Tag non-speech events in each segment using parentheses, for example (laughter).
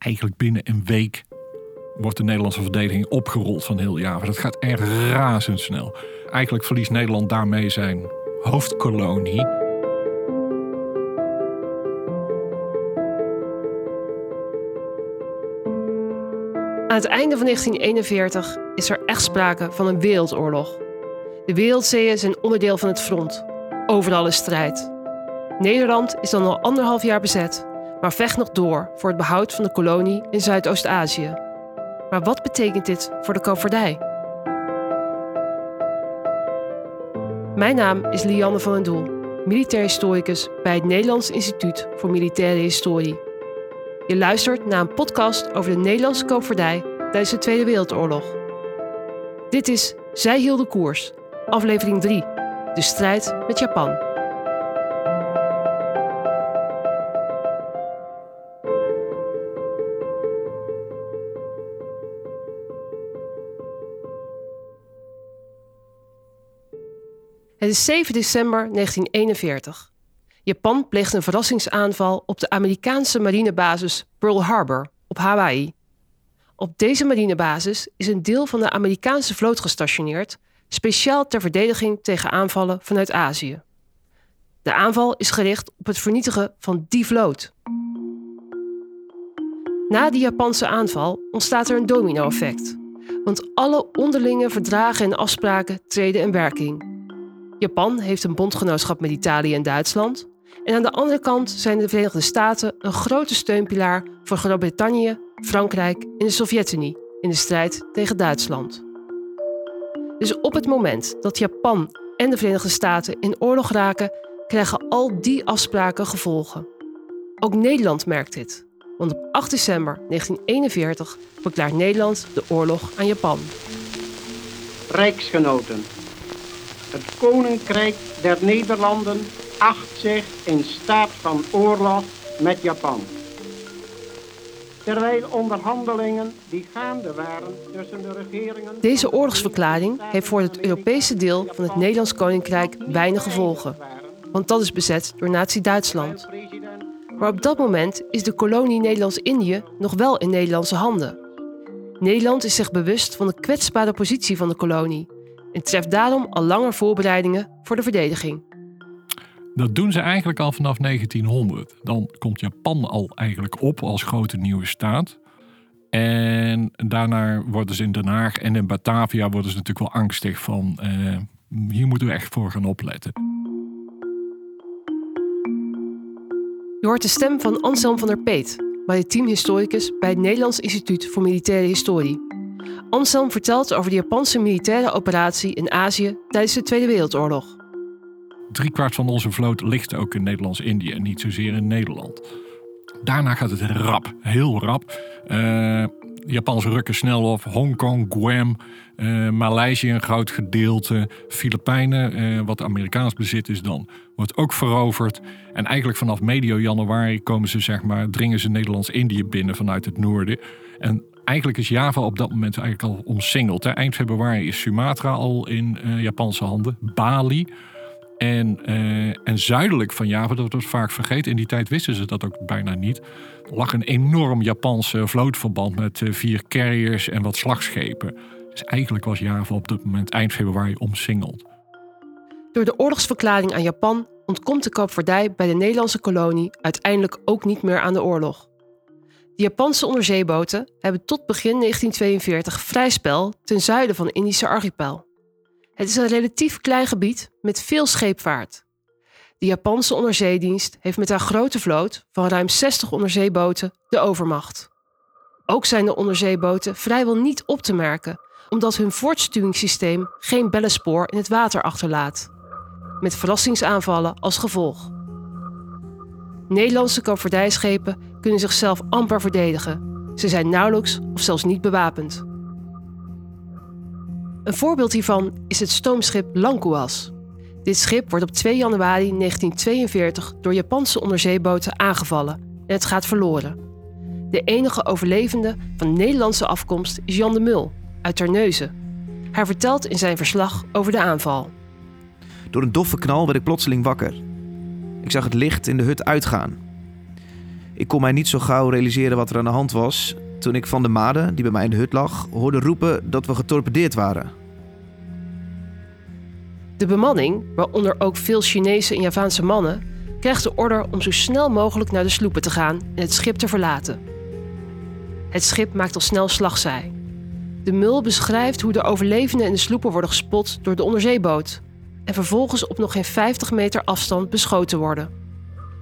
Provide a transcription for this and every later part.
eigenlijk binnen een week wordt de Nederlandse verdediging opgerold van heel Java. Dat gaat echt razendsnel. Eigenlijk verliest Nederland daarmee zijn hoofdkolonie. Aan het einde van 1941 is er echt sprake van een wereldoorlog. De wereldzeeën zijn onderdeel van het front. Overal is strijd. Nederland is dan al anderhalf jaar bezet, maar vecht nog door voor het behoud van de kolonie in Zuidoost-Azië. Maar wat betekent dit voor de koopvaardij? Mijn naam is Lianne van den Doel, militair historicus bij het Nederlands Instituut voor Militaire Historie. Je luistert naar een podcast over de Nederlandse koopvaardij tijdens de Tweede Wereldoorlog. Dit is Zij hielden koers, aflevering 3, de strijd met Japan. Het is 7 december 1941. Japan pleegt een verrassingsaanval op de Amerikaanse marinebasis Pearl Harbor op Hawaii. Op deze marinebasis is een deel van de Amerikaanse vloot gestationeerd, speciaal ter verdediging tegen aanvallen vanuit Azië. De aanval is gericht op het vernietigen van die vloot. Na die Japanse aanval ontstaat er een domino-effect, want alle onderlinge verdragen en afspraken treden in werking. Japan heeft een bondgenootschap met Italië en Duitsland. En aan de andere kant zijn de Verenigde Staten een grote steunpilaar voor Groot-Brittannië, Frankrijk en de Sovjet-Unie in de strijd tegen Duitsland. Dus op het moment dat Japan en de Verenigde Staten in oorlog raken, krijgen al die afspraken gevolgen. Ook Nederland merkt dit, want op 8 december 1941 verklaart Nederland de oorlog aan Japan. Rijksgenoten, het Koninkrijk der Nederlanden acht zich in staat van oorlog met Japan. Terwijl onderhandelingen die gaande waren tussen de regeringen... Deze oorlogsverklaring heeft voor het Europese deel van het Nederlands Koninkrijk weinig gevolgen. Want dat is bezet door Nazi-Duitsland. Maar op dat moment is de kolonie Nederlands-Indië nog wel in Nederlandse handen. Nederland is zich bewust van de kwetsbare positie van de kolonie en treft daarom al langer voorbereidingen voor de verdediging. Dat doen ze eigenlijk al vanaf 1900. Dan komt Japan al eigenlijk op als grote nieuwe staat. En daarna worden ze in Den Haag en in Batavia worden ze natuurlijk wel angstig van... Uh, hier moeten we echt voor gaan opletten. Je hoort de stem van Anselm van der Peet, maritiem historicus bij het Nederlands Instituut voor Militaire Historie. Anselm vertelt over de Japanse militaire operatie in Azië tijdens de Tweede Wereldoorlog. Driekwart van onze vloot ligt ook in Nederlands-Indië en niet zozeer in Nederland. Daarna gaat het rap, heel rap. Uh, Japans rukken snel op. Hongkong, Guam, uh, Maleisië een groot gedeelte. Filipijnen, uh, wat Amerikaans bezit is dan, wordt ook veroverd. En eigenlijk vanaf medio januari komen ze, zeg maar, dringen ze Nederlands-Indië binnen vanuit het noorden. En eigenlijk is Java op dat moment eigenlijk al omsingeld. Hè. Eind februari is Sumatra al in uh, Japanse handen. Bali. En, uh, en zuidelijk van Java, dat wordt vaak vergeten. In die tijd wisten ze dat ook bijna niet. Lag een enorm Japanse vlootverband met uh, vier carriers en wat slagschepen. Dus eigenlijk was Java op dat moment eind februari omsingeld. Door de oorlogsverklaring aan Japan ontkomt de koopvaardij bij de Nederlandse kolonie uiteindelijk ook niet meer aan de oorlog. De Japanse onderzeeboten hebben tot begin 1942 vrij spel ten zuiden van de Indische archipel. Het is een relatief klein gebied met veel scheepvaart. De Japanse onderzeedienst heeft met haar grote vloot van ruim 60 onderzeeboten de overmacht. Ook zijn de onderzeeboten vrijwel niet op te merken, omdat hun voortstuwingssysteem geen bellenspoor in het water achterlaat. Met verrassingsaanvallen als gevolg. Nederlandse koopvaardijschepen kunnen zichzelf amper verdedigen. Ze zijn nauwelijks of zelfs niet bewapend. Een voorbeeld hiervan is het stoomschip Lankuas. Dit schip wordt op 2 januari 1942 door Japanse onderzeeboten aangevallen en het gaat verloren. De enige overlevende van Nederlandse afkomst is Jan de Mul uit Terneuzen. Hij vertelt in zijn verslag over de aanval. Door een doffe knal werd ik plotseling wakker. Ik zag het licht in de hut uitgaan. Ik kon mij niet zo gauw realiseren wat er aan de hand was toen ik van de Made, die bij mij in de hut lag, hoorde roepen dat we getorpedeerd waren. De bemanning, waaronder ook veel Chinese en Javaanse mannen, krijgt de order om zo snel mogelijk naar de sloepen te gaan en het schip te verlaten. Het schip maakt al snel slagzij. De mul beschrijft hoe de overlevenden in de sloepen worden gespot door de onderzeeboot en vervolgens op nog geen 50 meter afstand beschoten worden.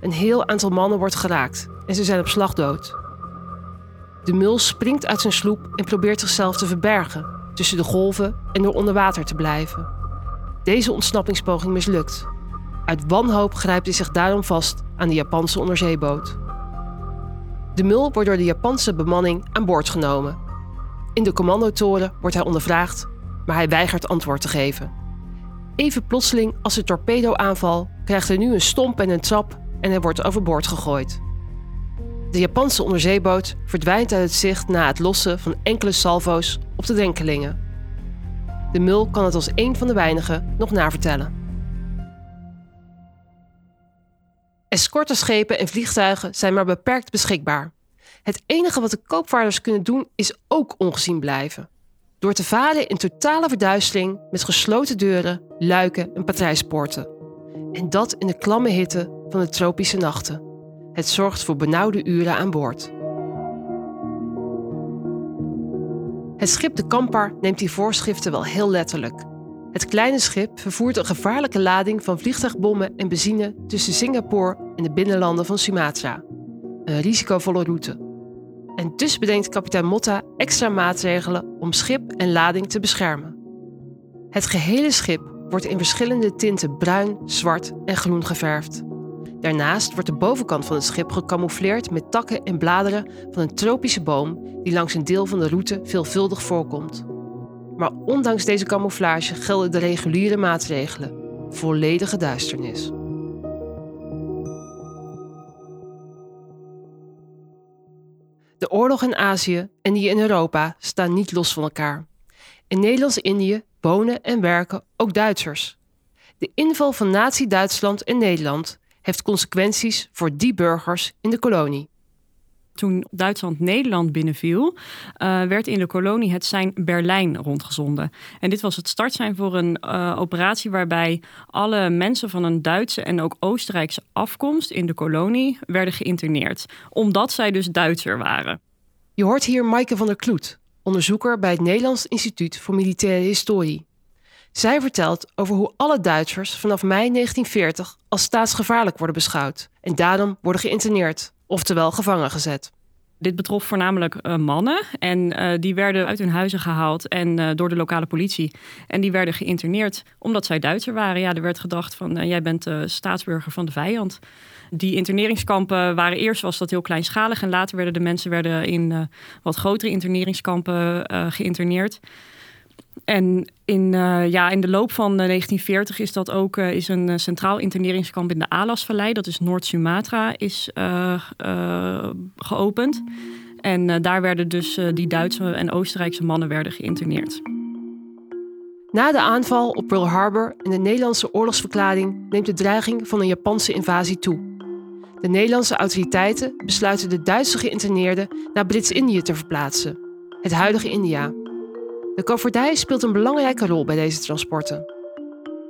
Een heel aantal mannen wordt geraakt en ze zijn op slag dood. De mul springt uit zijn sloep en probeert zichzelf te verbergen tussen de golven en door onder water te blijven. Deze ontsnappingspoging mislukt. Uit wanhoop grijpt hij zich daarom vast aan de Japanse onderzeeboot. De mul wordt door de Japanse bemanning aan boord genomen. In de commandotoren wordt hij ondervraagd, maar hij weigert antwoord te geven. Even plotseling als de torpedoaanval krijgt hij nu een stomp en een trap en hij wordt overboord gegooid. De Japanse onderzeeboot verdwijnt uit het zicht na het lossen van enkele salvo's op de drenkelingen. De mul kan het als een van de weinigen nog navertellen. Escorteschepen en vliegtuigen zijn maar beperkt beschikbaar. Het enige wat de koopvaarders kunnen doen is ook ongezien blijven. Door te varen in totale verduistering met gesloten deuren, luiken en patrijspoorten. En dat in de klamme hitte van de tropische nachten. Het zorgt voor benauwde uren aan boord. Het schip de Kampar neemt die voorschriften wel heel letterlijk. Het kleine schip vervoert een gevaarlijke lading van vliegtuigbommen en benzine tussen Singapore en de binnenlanden van Sumatra. Een risicovolle route. En dus bedenkt kapitein Motta extra maatregelen om schip en lading te beschermen. Het gehele schip wordt in verschillende tinten bruin, zwart en groen geverfd. Daarnaast wordt de bovenkant van het schip gecamoufleerd met takken en bladeren van een tropische boom die langs een deel van de route veelvuldig voorkomt. Maar ondanks deze camouflage gelden de reguliere maatregelen: volledige duisternis. De oorlog in Azië en die in Europa staan niet los van elkaar. In Nederlands-Indië wonen en werken ook Duitsers. De inval van Nazi-Duitsland in Nederland heeft consequenties voor die burgers in de kolonie. Toen Duitsland Nederland binnenviel, uh, werd in de kolonie het sein Berlijn rondgezonden. En dit was het startsein voor een uh, operatie waarbij alle mensen van een Duitse en ook Oostenrijkse afkomst in de kolonie werden geïnterneerd, omdat zij dus Duitser waren. Je hoort hier Maaike van der Kloet, onderzoeker bij het Nederlands Instituut voor Militaire Historie. Zij vertelt over hoe alle Duitsers vanaf mei 1940 als staatsgevaarlijk worden beschouwd en daarom worden geïnterneerd, oftewel gevangen gezet. Dit betrof voornamelijk uh, mannen en uh, die werden uit hun huizen gehaald en uh, door de lokale politie. En die werden geïnterneerd omdat zij Duitser waren. Ja, er werd gedacht van jij bent staatsburger van de vijand. Die interneringskampen waren eerst was dat heel kleinschalig en later werden de mensen werden in wat grotere interneringskampen geïnterneerd. En in, uh, ja, in de loop van 1940 is dat ook uh, is een centraal interneringskamp in de Alasvallei, dat is Noord-Sumatra, is geopend. En daar werden dus die Duitse en Oostenrijkse mannen werden geïnterneerd. Na de aanval op Pearl Harbor en de Nederlandse oorlogsverklaring neemt de dreiging van een Japanse invasie toe. De Nederlandse autoriteiten besluiten de Duitse geïnterneerden naar Brits-Indië te verplaatsen, het huidige India. De koopvaardij speelt een belangrijke rol bij deze transporten.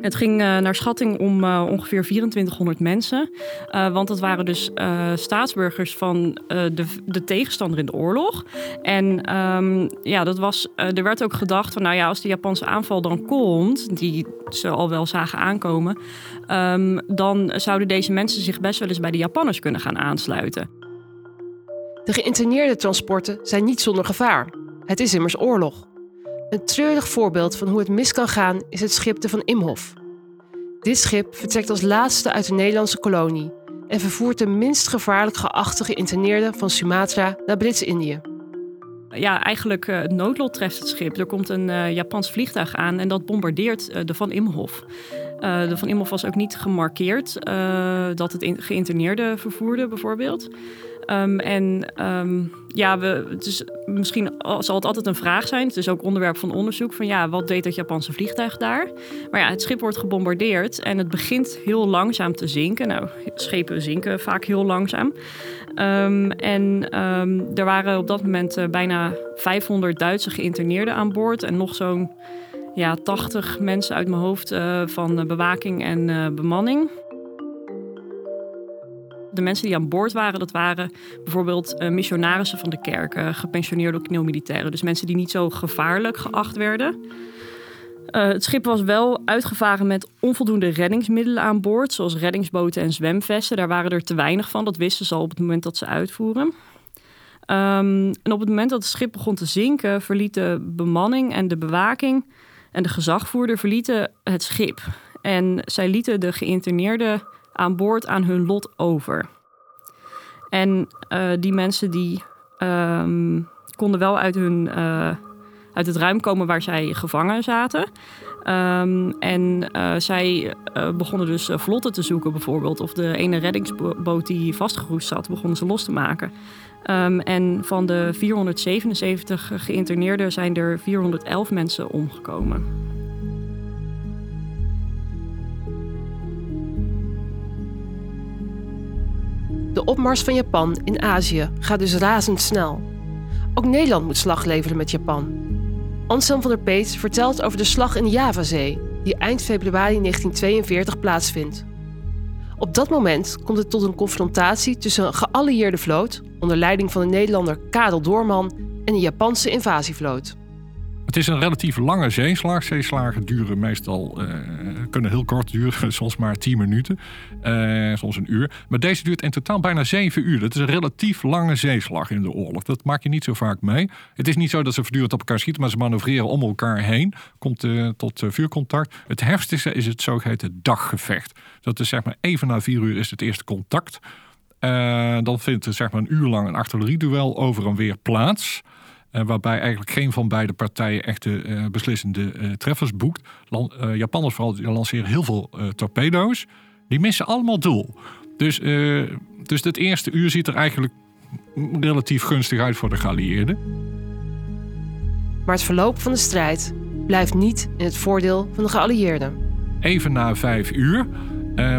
Het ging uh, naar schatting om uh, ongeveer 2400 mensen. Uh, want dat waren dus staatsburgers van de, de, tegenstander in de oorlog. En um, ja, dat was, er werd ook gedacht van, nou ja, als de Japanse aanval dan komt, die ze al wel zagen aankomen, um, dan zouden deze mensen zich best wel eens bij de Japanners kunnen gaan aansluiten. De geïnterneerde transporten zijn niet zonder gevaar. Het is immers oorlog. Een treurig voorbeeld van hoe het mis kan gaan is het schip de Van Imhof. Dit schip vertrekt als laatste uit de Nederlandse kolonie en vervoert de minst gevaarlijk geachte geïnterneerden van Sumatra naar Brits-Indië. Ja, eigenlijk uh, het noodlot treft het schip. Er komt een uh, Japans vliegtuig aan en dat bombardeert uh, de Van Imhof. De Van Imhoff was ook niet gemarkeerd dat het in, geïnterneerde vervoerde, bijvoorbeeld. Ehm, en ehm, ja, we, het is misschien zal het altijd een vraag zijn. Het is ook onderwerp van onderzoek van ja, wat deed dat Japanse vliegtuig daar? Maar ja, het schip wordt gebombardeerd en het begint heel langzaam te zinken. Nou, schepen zinken vaak heel langzaam. Ehm, en er waren op dat moment eh, bijna 500 Duitse geïnterneerden aan boord en nog zo'n ja, 80 mensen uit mijn hoofd uh, van bewaking en uh, bemanning. De mensen die aan boord waren, dat waren bijvoorbeeld missionarissen van de kerk, gepensioneerde kneelmilitairen. Dus mensen die niet zo gevaarlijk geacht werden. Het schip was wel uitgevaren met onvoldoende reddingsmiddelen aan boord, zoals reddingsboten en zwemvesten. Daar waren er te weinig van, dat wisten ze al op het moment dat ze uitvoeren. Um, en op het moment dat het schip begon te zinken, verlieten de bemanning en de bewaking en de gezagvoerder verlieten het schip. En zij lieten de geïnterneerden aan boord aan hun lot over. En uh, die mensen die um, konden wel uit, hun, uh, uit het ruim komen waar zij gevangen zaten. Um, en uh, zij begonnen dus vlotten te zoeken bijvoorbeeld. Of de ene reddingsboot die vastgeroest zat, begonnen ze los te maken. Um, en van de 477 geïnterneerden zijn er 411 mensen omgekomen. De opmars van Japan in Azië gaat dus razendsnel. Ook Nederland moet slag leveren met Japan. Anselm van der Peet vertelt over de slag in de Javazee, die eind februari 1942 plaatsvindt. Op dat moment komt het tot een confrontatie tussen een geallieerde vloot onder leiding van de Nederlander Karel Doorman en een Japanse invasievloot. Het is een relatief lange zeeslag. Zeeslagen duren meestal, uh, kunnen heel kort duren, (laughs) soms maar 10 minuten, uh, soms een uur. Maar deze duurt in totaal bijna 7 uur. Dat is een relatief lange zeeslag in de oorlog. Dat maak je niet zo vaak mee. Het is niet zo dat ze voortdurend op elkaar schieten, maar ze manoeuvreren om elkaar heen. Komt uh, tot vuurcontact. Het heftigste is het zogeheten daggevecht. Dat is zeg maar even na 4 uur is het eerste contact. dan vindt er zeg maar een uur lang een artillerieduel over en weer plaats. Uh, waarbij eigenlijk geen van beide partijen echte uh, beslissende uh, treffers boekt. Lan Japanners vooral lanceren heel veel torpedo's. Die missen allemaal doel. Dus, dus het eerste uur ziet er eigenlijk relatief gunstig uit voor de geallieerden. Maar het verloop van de strijd blijft niet in het voordeel van de geallieerden. Even na vijf uur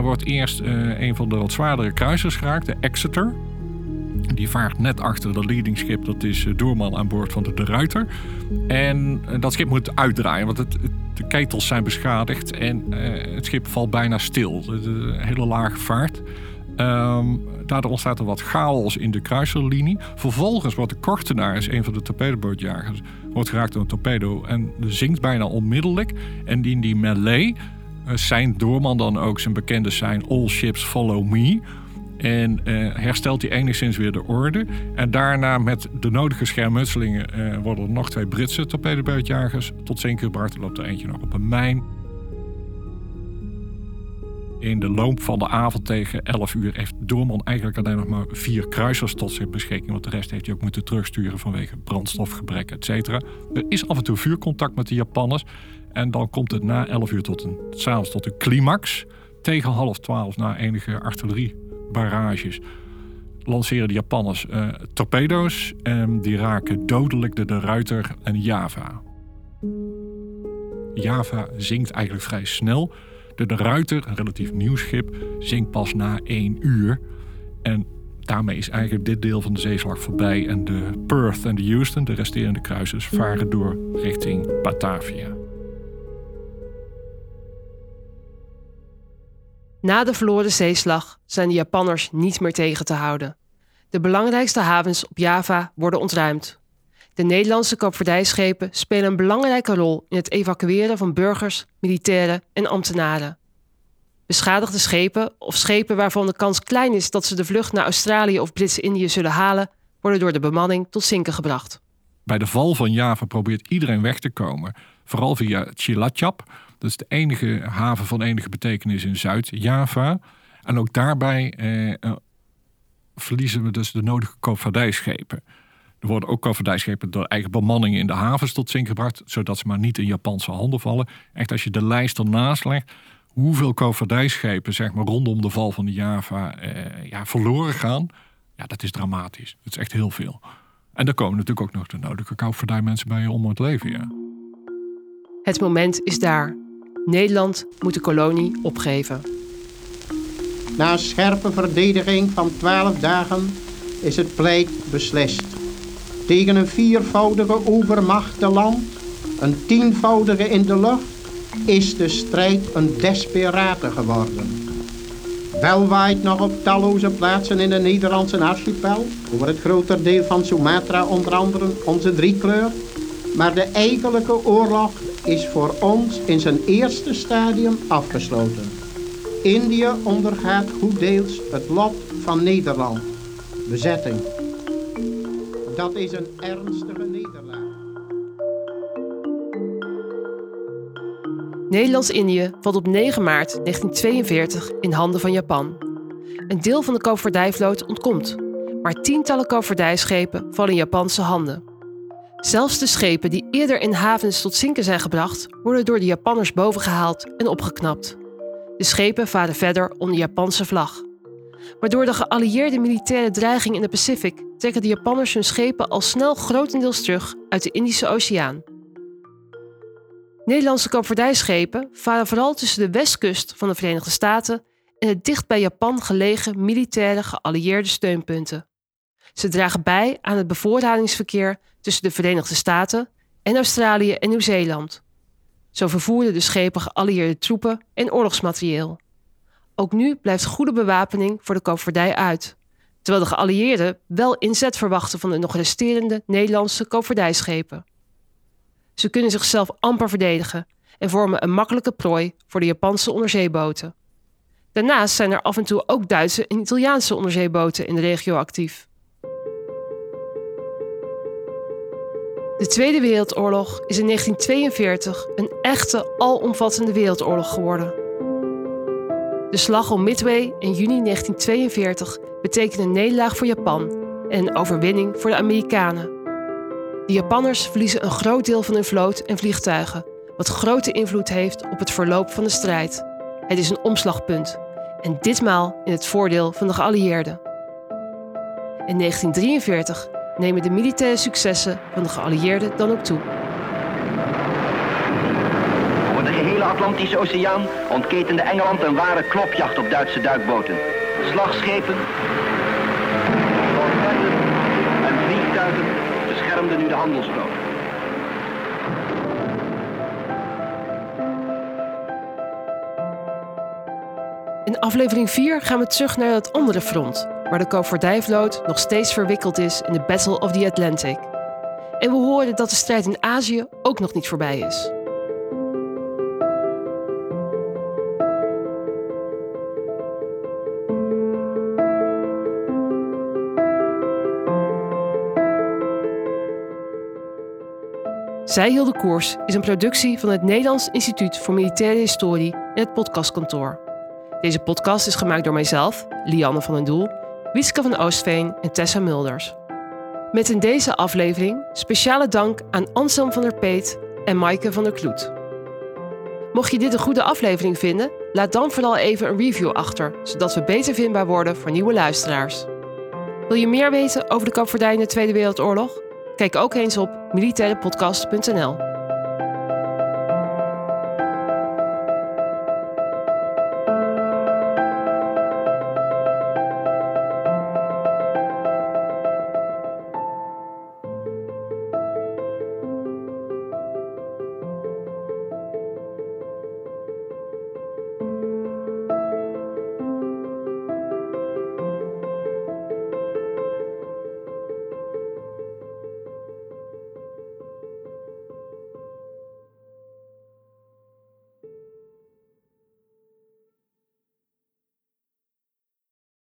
wordt eerst een van de wat zwaardere kruisers geraakt, de Exeter. Die vaart net achter de leadingschip. Dat is eh, Doorman aan boord van de, de Ruiter. En eh, dat schip moet uitdraaien, want het, de ketels zijn beschadigd. En uh, het schip valt bijna stil. De, hele lage vaart. Um, daardoor ontstaat er wat chaos in de kruiserlinie. Vervolgens wordt de Kortenaar, een van de torpedobootjagers, wordt geraakt door een torpedo en zinkt bijna onmiddellijk. En in die melee zijn Doorman dan ook zijn bekende zijn All Ships Follow Me. En uh, herstelt hij enigszins weer de orde. En daarna met de nodige schermutselingen uh, worden er nog twee Britse torpedobootjagers tot zinken gebracht. Er loopt er eentje nog op een mijn. In de loop van de avond tegen 11 uur heeft Doorman eigenlijk alleen nog maar vier kruisers tot zijn beschikking. Want de rest heeft hij ook moeten terugsturen vanwege brandstofgebrek, et cetera. Er is af en toe vuurcontact met de Japanners. En dan komt het na 11 uur tot een, s'avonds tot een climax. Tegen half 12 na enige artillerie barrages lanceren de Japanners uh, torpedo's. En die raken dodelijk de, de Ruiter en Java. Java zinkt eigenlijk vrij snel. De, de Ruiter, een relatief nieuw schip, zinkt pas na één uur. En daarmee is eigenlijk dit deel van de zeeslag voorbij. En de Perth en de Houston, de resterende kruisers, varen door richting Batavia. Na de verloren zeeslag zijn de Japanners niet meer tegen te houden. De belangrijkste havens op Java worden ontruimd. De Nederlandse koopvaardijschepen spelen een belangrijke rol in het evacueren van burgers, militairen en ambtenaren. Beschadigde schepen of schepen waarvan de kans klein is dat ze de vlucht naar Australië of Brits-Indië zullen halen, worden door de bemanning tot zinken gebracht. Bij de val van Java probeert iedereen weg te komen, vooral via Cilacap, dat is de enige haven van enige betekenis in Zuid-Java. En ook daarbij eh, eh, verliezen we dus de nodige koopvaardijschepen. Er worden ook koopvaardijschepen door eigen bemanningen in de havens tot zink gebracht, zodat ze maar niet in Japanse handen vallen. Echt, als je de lijst ernaast legt, hoeveel koopvaardijschepen zeg maar, rondom de val van de Java eh, ja, verloren gaan, ja, dat is dramatisch. Dat is echt heel veel. En daar komen natuurlijk ook nog de nodige koopvaardijmensen bij om het leven. Ja. Het moment is daar. Nederland moet de kolonie opgeven. Na een scherpe verdediging van twaalf dagen is het pleit beslist. Tegen een viervoudige overmachte land, een tienvoudige in de lucht, is de strijd een desperate geworden. Wel waait nog op talloze plaatsen in de Nederlandse archipel, over het groter deel van Sumatra onder andere onze driekleur, maar de eigenlijke oorlog is voor ons in zijn eerste stadium afgesloten. Indië ondergaat goed deels het lot van Nederland. Bezetting. Dat is een ernstige nederlaag. Nederlands-Indië valt op 9 maart 1942 in handen van Japan. Een deel van de koopvaardijvloot ontkomt, maar tientallen koopvaardijschepen vallen in Japanse handen. Zelfs de schepen die eerder in havens tot zinken zijn gebracht, worden door de Japanners bovengehaald en opgeknapt. De schepen varen verder onder Japanse vlag. Maar door de geallieerde militaire dreiging in de Pacific trekken de Japanners hun schepen al snel grotendeels terug uit de Indische Oceaan. Nederlandse koopvaardijschepen varen vooral tussen de westkust van de Verenigde Staten en het dicht bij Japan gelegen militaire geallieerde steunpunten. Ze dragen bij aan het bevoorradingsverkeer tussen de Verenigde Staten en Australië en Nieuw-Zeeland. Zo vervoerden de schepen geallieerde troepen en oorlogsmaterieel. Ook nu blijft goede bewapening voor de koopvaardij uit, terwijl de geallieerden wel inzet verwachten van de nog resterende Nederlandse koopvaardijschepen. Ze kunnen zichzelf amper verdedigen en vormen een makkelijke prooi voor de Japanse onderzeeboten. Daarnaast zijn er af en toe ook Duitse en Italiaanse onderzeeboten in de regio actief. De Tweede Wereldoorlog is in 1942 een echte alomvattende wereldoorlog geworden. De slag om Midway in juni 1942 betekende een nederlaag voor Japan en een overwinning voor de Amerikanen. De Japanners verliezen een groot deel van hun vloot en vliegtuigen, wat grote invloed heeft op het verloop van de strijd. Het is een omslagpunt, en ditmaal in het voordeel van de geallieerden. In 1943 nemen de militaire successen van de geallieerden dan ook toe. Over de gehele Atlantische Oceaan ontketende Engeland een ware klopjacht op Duitse duikboten. Slagschepen en vliegtuigen beschermden nu de handelsvloot. In aflevering 4 gaan we terug naar het andere front, waar de koopvaardijvloot nog steeds verwikkeld is in de Battle of the Atlantic. En we horen dat de strijd in Azië ook nog niet voorbij is. Zij hielden koers is een productie van het Nederlands Instituut voor Militaire Historie en het podcastkantoor. Deze podcast is gemaakt door mijzelf, Lianne van den Doel, Wietske van Oostveen en Tessa Mulders. Met in deze aflevering speciale dank aan Anselm van der Peet en Maaike van der Kloet. Mocht je dit een goede aflevering vinden, laat dan vooral even een review achter, zodat we beter vindbaar worden voor nieuwe luisteraars. Wil je meer weten over de koopvaardij in de Tweede Wereldoorlog? Kijk ook eens op militairepodcast.nl.